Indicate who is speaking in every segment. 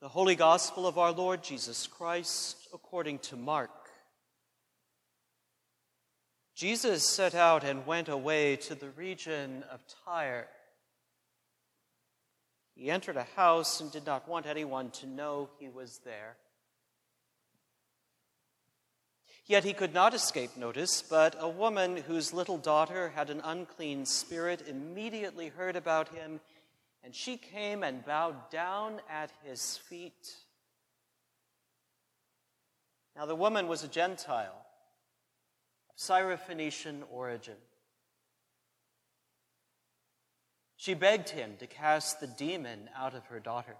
Speaker 1: The Holy Gospel of our Lord Jesus Christ according to Mark. Jesus set out and went away to the region of Tyre. He entered a house and did not want anyone to know he was there. Yet he could not escape notice, but a woman whose little daughter had an unclean spirit immediately heard about him and she came and bowed down at his feet. Now, the woman was a Gentile of Syrophoenician origin. She begged him to cast the demon out of her daughter.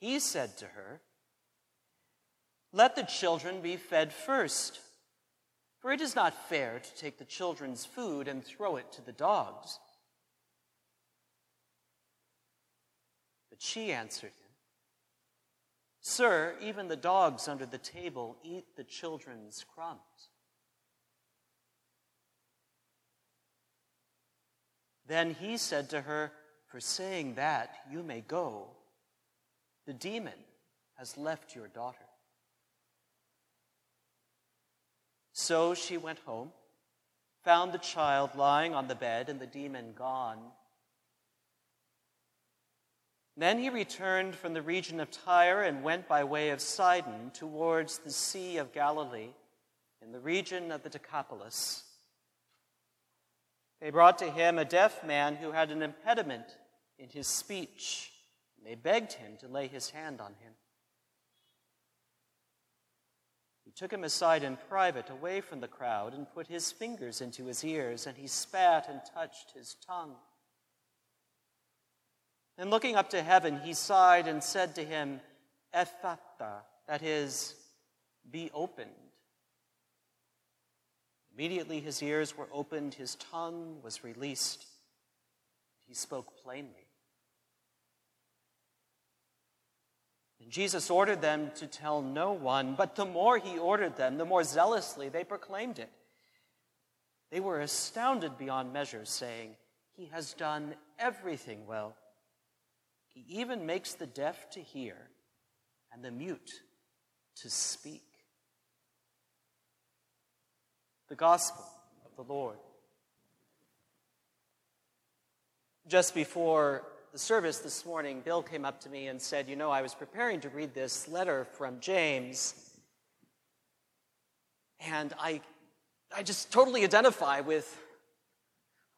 Speaker 1: He said to her, Let the children be fed first. For it is not fair to take the children's food and throw it to the dogs. But she answered him, Sir, even the dogs under the table eat the children's crumbs. Then he said to her, For saying that, you may go. The demon has left your daughter. So she went home, found the child lying on the bed and the demon gone. Then he returned from the region of Tyre and went by way of Sidon towards the Sea of Galilee in the region of the Decapolis. They brought to him a deaf man who had an impediment in his speech. And they begged him to lay his hand on him. Took him aside in private, away from the crowd, and put his fingers into his ears, and he spat and touched his tongue. Then looking up to heaven, he sighed and said to him, Ephphatha, that is, be opened. Immediately his ears were opened, his tongue was released. And he spoke plainly. And Jesus ordered them to tell no one, but the more he ordered them, the more zealously they proclaimed it. They were astounded beyond measure, saying, He has done everything well. He even makes the deaf to hear and the mute to speak. The Gospel of the Lord. Just before the service this morning, Bill came up to me and said, You know, I was preparing to read this letter from James, and I, I just totally identify with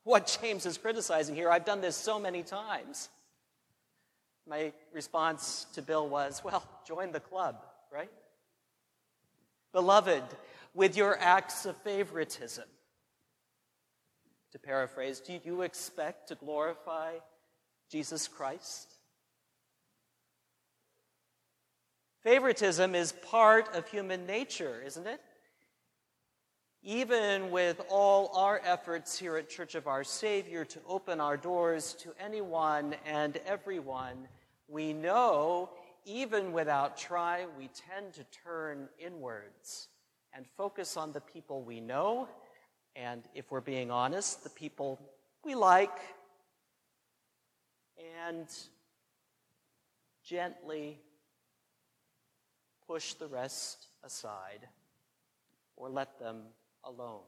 Speaker 1: what James is criticizing here. I've done this so many times. My response to Bill was, Well, join the club, right? Beloved, with your acts of favoritism, to paraphrase, do you expect to glorify Jesus Christ. Favoritism is part of human nature, isn't it? Even with all our efforts here at Church of Our Savior to open our doors to anyone and everyone, we know, even without trying, we tend to turn inwards and focus on the people we know, and if we're being honest, the people we like and gently push the rest aside or let them alone.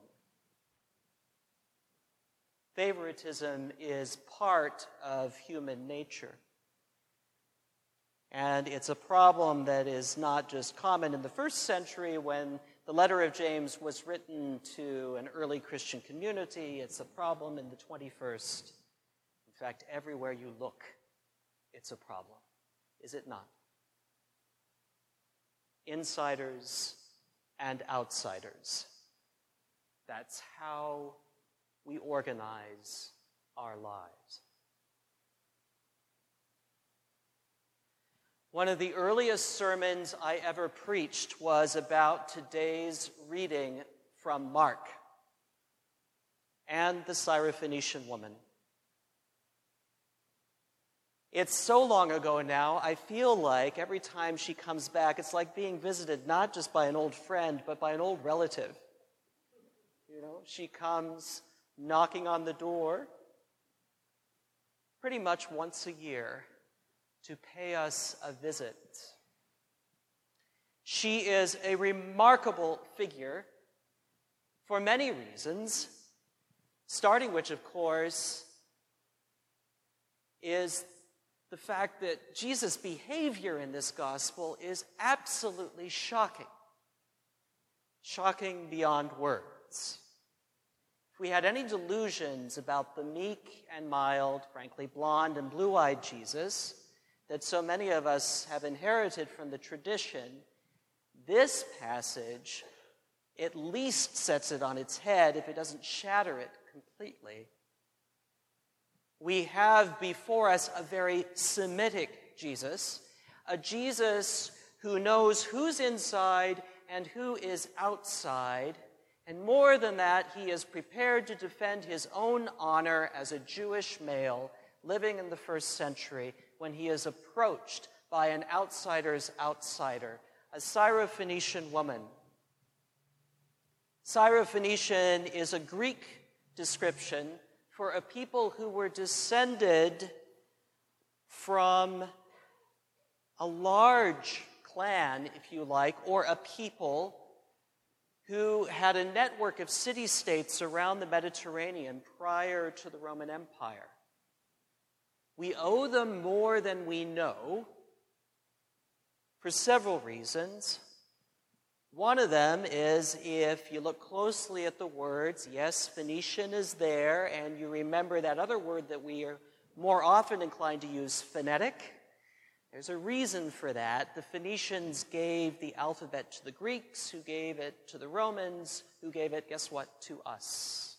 Speaker 1: Favoritism is part of human nature. And it's a problem that is not just common in the first century when the letter of James was written to an early Christian community, it's a problem in the 21st in fact, everywhere you look, it's a problem, is it not? Insiders and outsiders. That's how we organize our lives. One of the earliest sermons I ever preached was about today's reading from Mark and the Syrophoenician woman. It's so long ago now, I feel like every time she comes back, it's like being visited not just by an old friend, but by an old relative. You know, she comes knocking on the door. pretty much once a year to pay us a visit. She is a remarkable figure for many reasons, starting which, of course, is the fact that Jesus' behavior in this gospel is absolutely shocking. Shocking beyond words. If we had any delusions about the meek and mild, frankly, blonde and blue eyed Jesus that so many of us have inherited from the tradition, this passage at least sets it on its head if it doesn't shatter it completely. We have before us a very Semitic Jesus, a Jesus who knows who's inside and who is outside. And more than that, he is prepared to defend his own honor as a Jewish male living in the first century when he is approached by an outsider's outsider, a Syrophoenician woman. Syrophoenician is a Greek description for a people who were descended from a large clan, if you like, or a people who had a network of city states around the Mediterranean prior to the Roman Empire. We owe them more than we know for several reasons. One of them is if you look closely at the words, yes, Phoenician is there, and you remember that other word that we are more often inclined to use, phonetic. There's a reason for that. The Phoenicians gave the alphabet to the Greeks, who gave it to the Romans, who gave it, guess what, to us.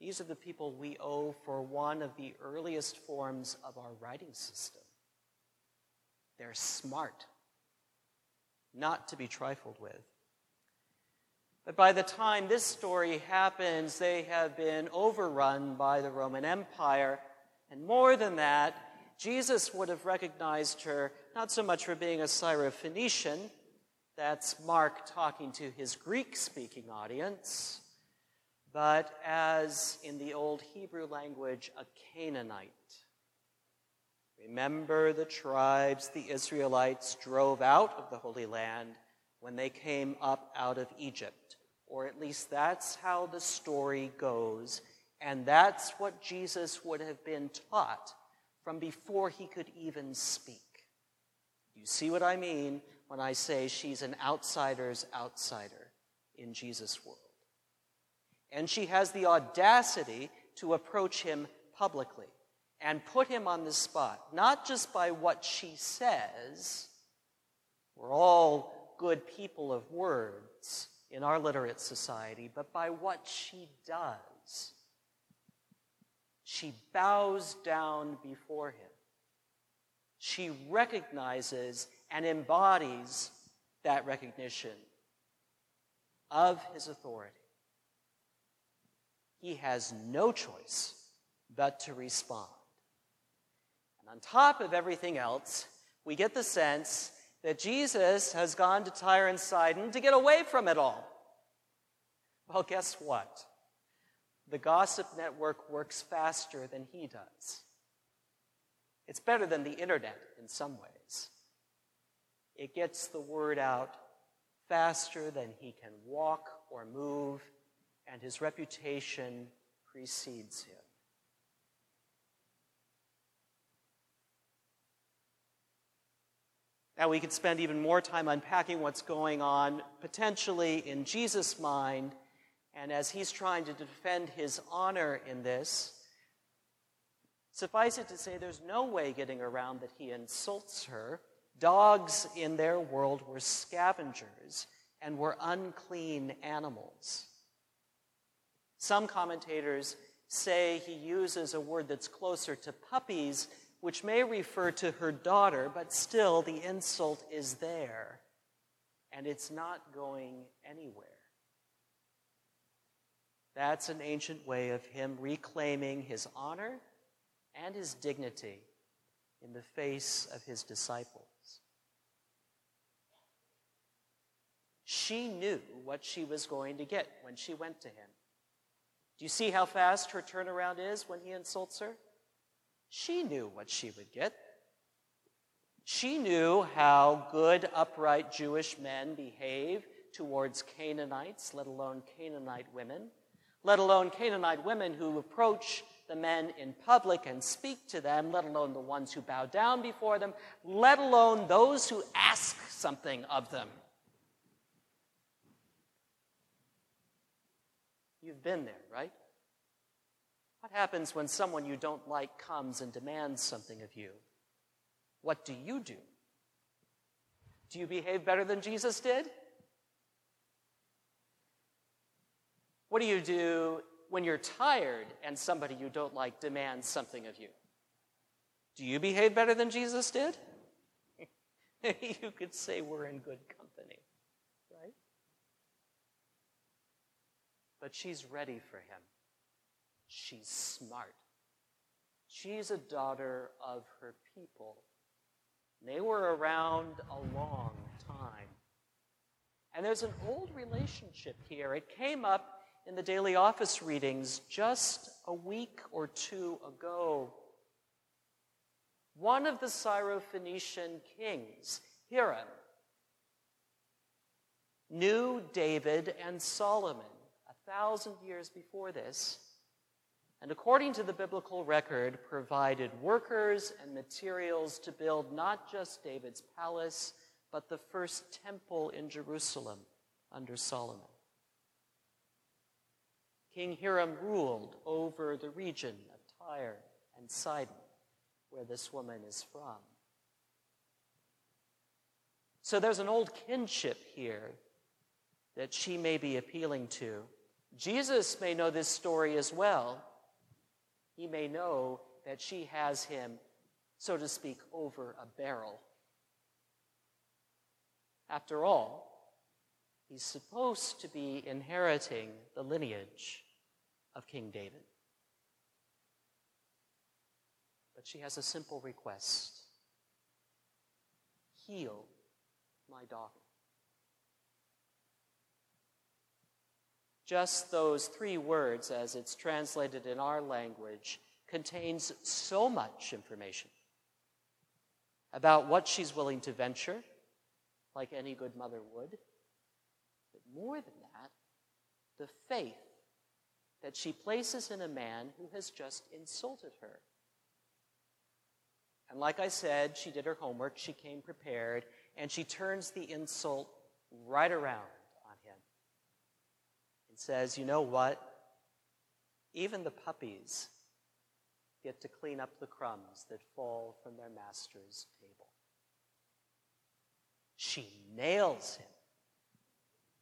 Speaker 1: These are the people we owe for one of the earliest forms of our writing system. They're smart not to be trifled with. But by the time this story happens, they have been overrun by the Roman Empire. And more than that, Jesus would have recognized her not so much for being a Syrophoenician, that's Mark talking to his Greek speaking audience, but as in the old Hebrew language, a Canaanite. Remember the tribes the Israelites drove out of the Holy Land when they came up out of Egypt. Or at least that's how the story goes. And that's what Jesus would have been taught from before he could even speak. You see what I mean when I say she's an outsider's outsider in Jesus' world. And she has the audacity to approach him publicly and put him on the spot, not just by what she says. We're all good people of words in our literate society, but by what she does. She bows down before him. She recognizes and embodies that recognition of his authority. He has no choice but to respond on top of everything else, we get the sense that Jesus has gone to Tyre and Sidon to get away from it all. Well, guess what? The gossip network works faster than he does. It's better than the internet in some ways. It gets the word out faster than he can walk or move, and his reputation precedes him. Now, we could spend even more time unpacking what's going on potentially in Jesus' mind, and as he's trying to defend his honor in this. Suffice it to say, there's no way getting around that he insults her. Dogs in their world were scavengers and were unclean animals. Some commentators say he uses a word that's closer to puppies which may refer to her daughter, but still the insult is there, and it's not going anywhere. That's an ancient way of him reclaiming his honor and his dignity in the face of his disciples. She knew what she was going to get when she went to him. Do you see how fast her turnaround is when he insults her? She knew what she would get. She knew how good, upright Jewish men behave towards Canaanites, let alone Canaanite women, let alone Canaanite women who approach the men in public and speak to them, let alone the ones who bow down before them, let alone those who ask something of them. You've been there, right? What happens when someone you don't like comes and demands something of you? What do you do? Do you behave better than Jesus did? What do you do when you're tired and somebody you don't like demands something of you? Do you behave better than Jesus did? you could say we're in good company, right? But she's ready for him. She's smart. She's a daughter of her people. They were around a long time. And there's an old relationship here. It came up in the daily office readings just a week or two ago. One of the Syrophoenician kings, Hiram, knew David and Solomon a thousand years before this, and according to the biblical record, provided workers and materials to build not just David's palace, but the first temple in Jerusalem under Solomon. King Hiram ruled over the region of Tyre and Sidon, where this woman is from. So there's an old kinship here that she may be appealing to. Jesus may know this story as well. He may know that she has him, so to speak, over a barrel. After all, He's supposed to be inheriting the lineage of King David. But she has a simple request heal my daughter. Just those three words, as it's translated in our language, contains so much information about what she's willing to venture, like any good mother would But more than that, the faith that she places in a man who has just insulted her. And like I said, she did her homework, she came prepared, and she turns the insult right around says, You know what? Even the puppies get to clean up the crumbs that fall from their master's table. She nails him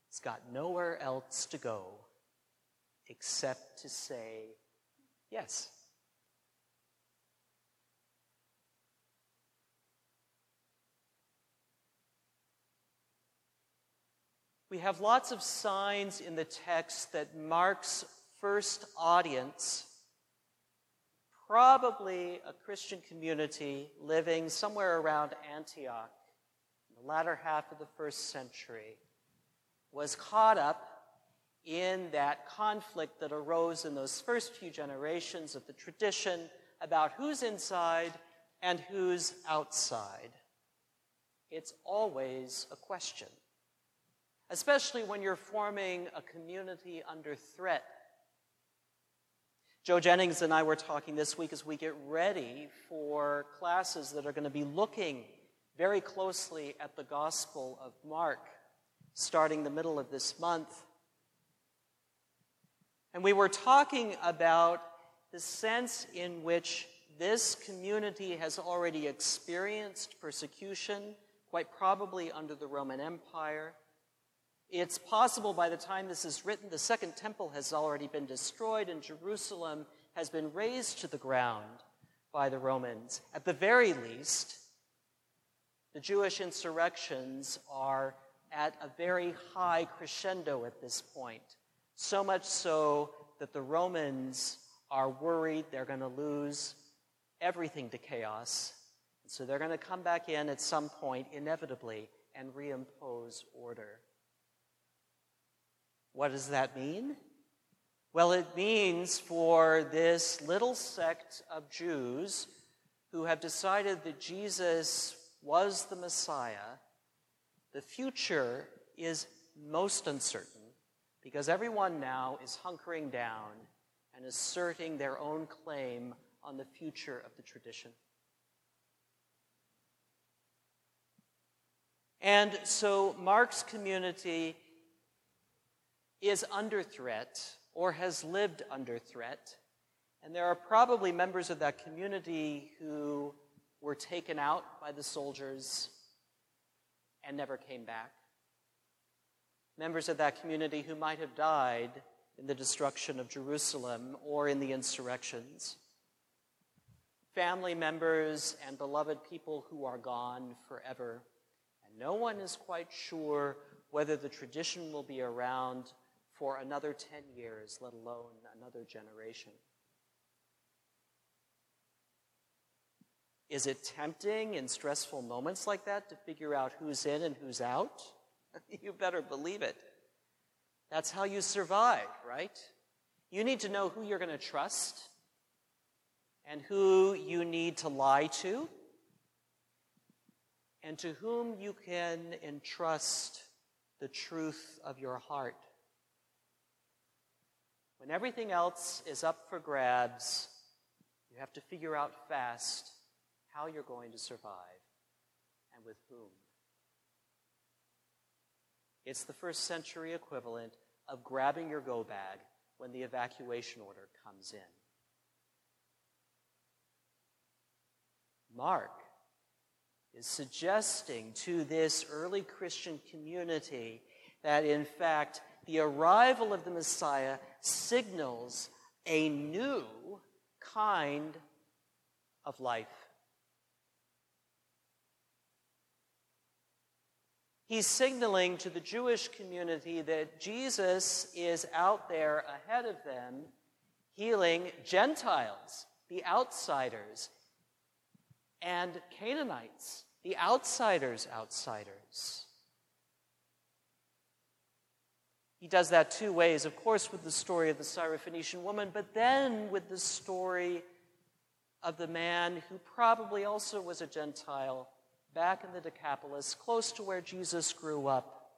Speaker 1: He's got nowhere else to go except to say yes. We have lots of signs in the text that Mark's first audience, probably a Christian community living somewhere around Antioch in the latter half of the first century, was caught up in that conflict that arose in those first few generations of the tradition about who's inside and who's outside. It's always a question, especially when you're forming a community under threat. Joe Jennings and I were talking this week as we get ready for classes that are going to be looking very closely at the Gospel of Mark starting the middle of this month. And we were talking about the sense in which this community has already experienced persecution, quite probably under the Roman Empire. It's possible by the time this is written, the Second Temple has already been destroyed and Jerusalem has been razed to the ground by the Romans. At the very least, the Jewish insurrections are at a very high crescendo at this point. So much so that the Romans are worried they're going to lose everything to chaos. So they're going to come back in at some point, inevitably, and reimpose order. What does that mean? Well, it means for this little sect of Jews who have decided that Jesus was the Messiah, the future is most uncertain because everyone now is hunkering down and asserting their own claim on the future of the tradition. And so Mark's community is under threat or has lived under threat. And there are probably members of that community who were taken out by the soldiers and never came back. Members of that community who might have died in the destruction of Jerusalem or in the insurrections. Family members and beloved people who are gone forever. And no one is quite sure whether the tradition will be around for another 10 years, let alone another generation. Is it tempting in stressful moments like that to figure out who's in and who's out? you better believe it. That's how you survive, right? You need to know who you're going to trust and who you need to lie to and to whom you can entrust the truth of your heart. When everything else is up for grabs, you have to figure out fast how you're going to survive and with whom. It's the first century equivalent of grabbing your go bag when the evacuation order comes in. Mark is suggesting to this early Christian community that, in fact, the arrival of the Messiah signals a new kind of life. He's signaling to the Jewish community that Jesus is out there ahead of them, healing Gentiles, the outsiders, and Canaanites, the outsiders' outsiders. He does that two ways, of course, with the story of the Syrophoenician woman, but then with the story of the man who probably also was a Gentile back in the Decapolis, close to where Jesus grew up,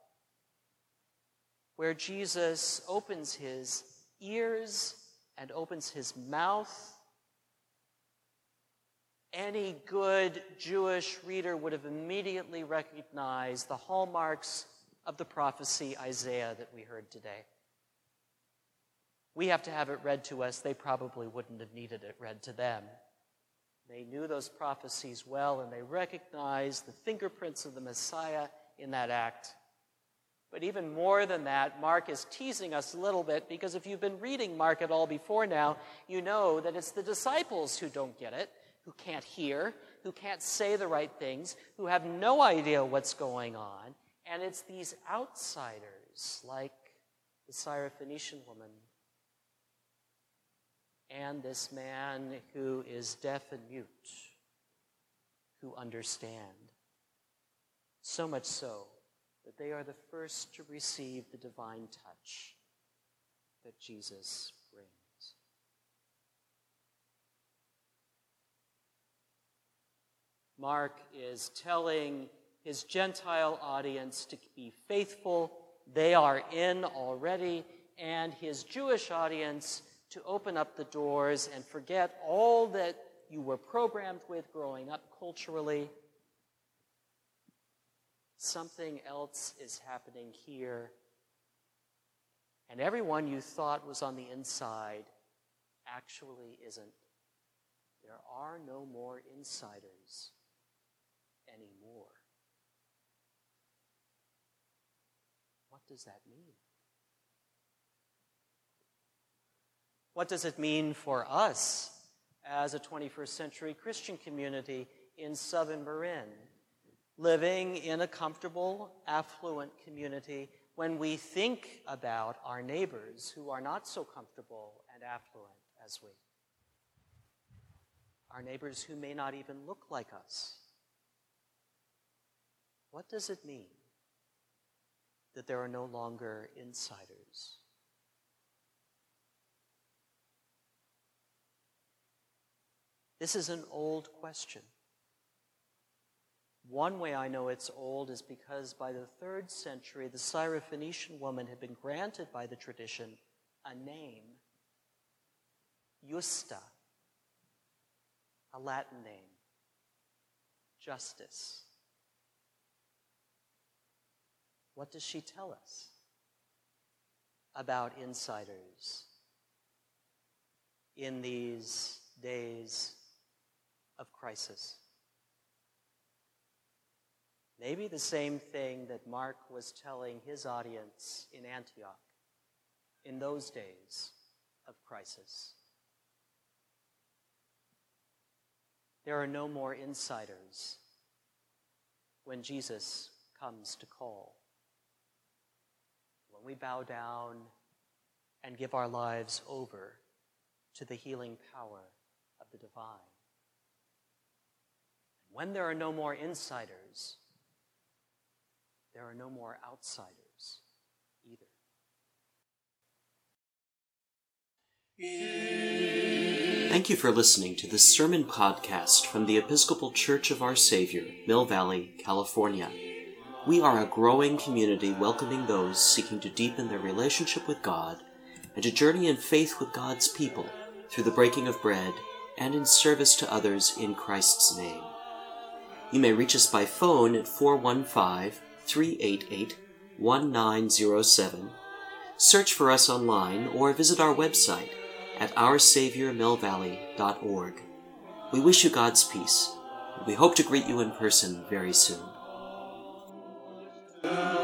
Speaker 1: where Jesus opens his ears and opens his mouth. Any good Jewish reader would have immediately recognized the hallmarks of the prophecy Isaiah that we heard today. We have to have it read to us. They probably wouldn't have needed it read to them. They knew those prophecies well and they recognized the fingerprints of the Messiah in that act. But even more than that, Mark is teasing us a little bit because if you've been reading Mark at all before now, you know that it's the disciples who don't get it, who can't hear, who can't say the right things, who have no idea what's going on. And it's these outsiders, like the Syrophoenician woman and this man who is deaf and mute, who understand. So much so that they are the first to receive the divine touch that Jesus brings. Mark is telling his Gentile audience to be faithful. They are in already, and his Jewish audience to open up the doors and forget all that you were programmed with growing up culturally. Something else is happening here. And everyone you thought was on the inside actually isn't. There are no more insiders anymore. What does that mean? What does it mean for us as a 21st century Christian community in southern Marin, living in a comfortable, affluent community when we think about our neighbors who are not so comfortable and affluent as we? Our neighbors who may not even look like us. What does it mean that there are no longer insiders. This is an old question. One way I know it's old is because by the third century, the Syrophoenician woman had been granted by the tradition a name, Justa, a Latin name, justice. What does she tell us about insiders in these days of crisis? Maybe the same thing that Mark was telling his audience in Antioch in those days of crisis. There are no more insiders when Jesus comes to call. When we bow down and give our lives over to the healing power of the divine. When there are no more insiders, there are no more outsiders either.
Speaker 2: Thank you for listening to this sermon podcast from the Episcopal Church of Our Savior, Mill Valley, California. We are a growing community welcoming those seeking to deepen their relationship with God and to journey in faith with God's people through the breaking of bread and in service to others in Christ's name. You may reach us by phone at 415 388 1907. Search for us online or visit our website at oursaviormillvalley.org. We wish you God's peace, we hope to greet you in person very soon. Uh...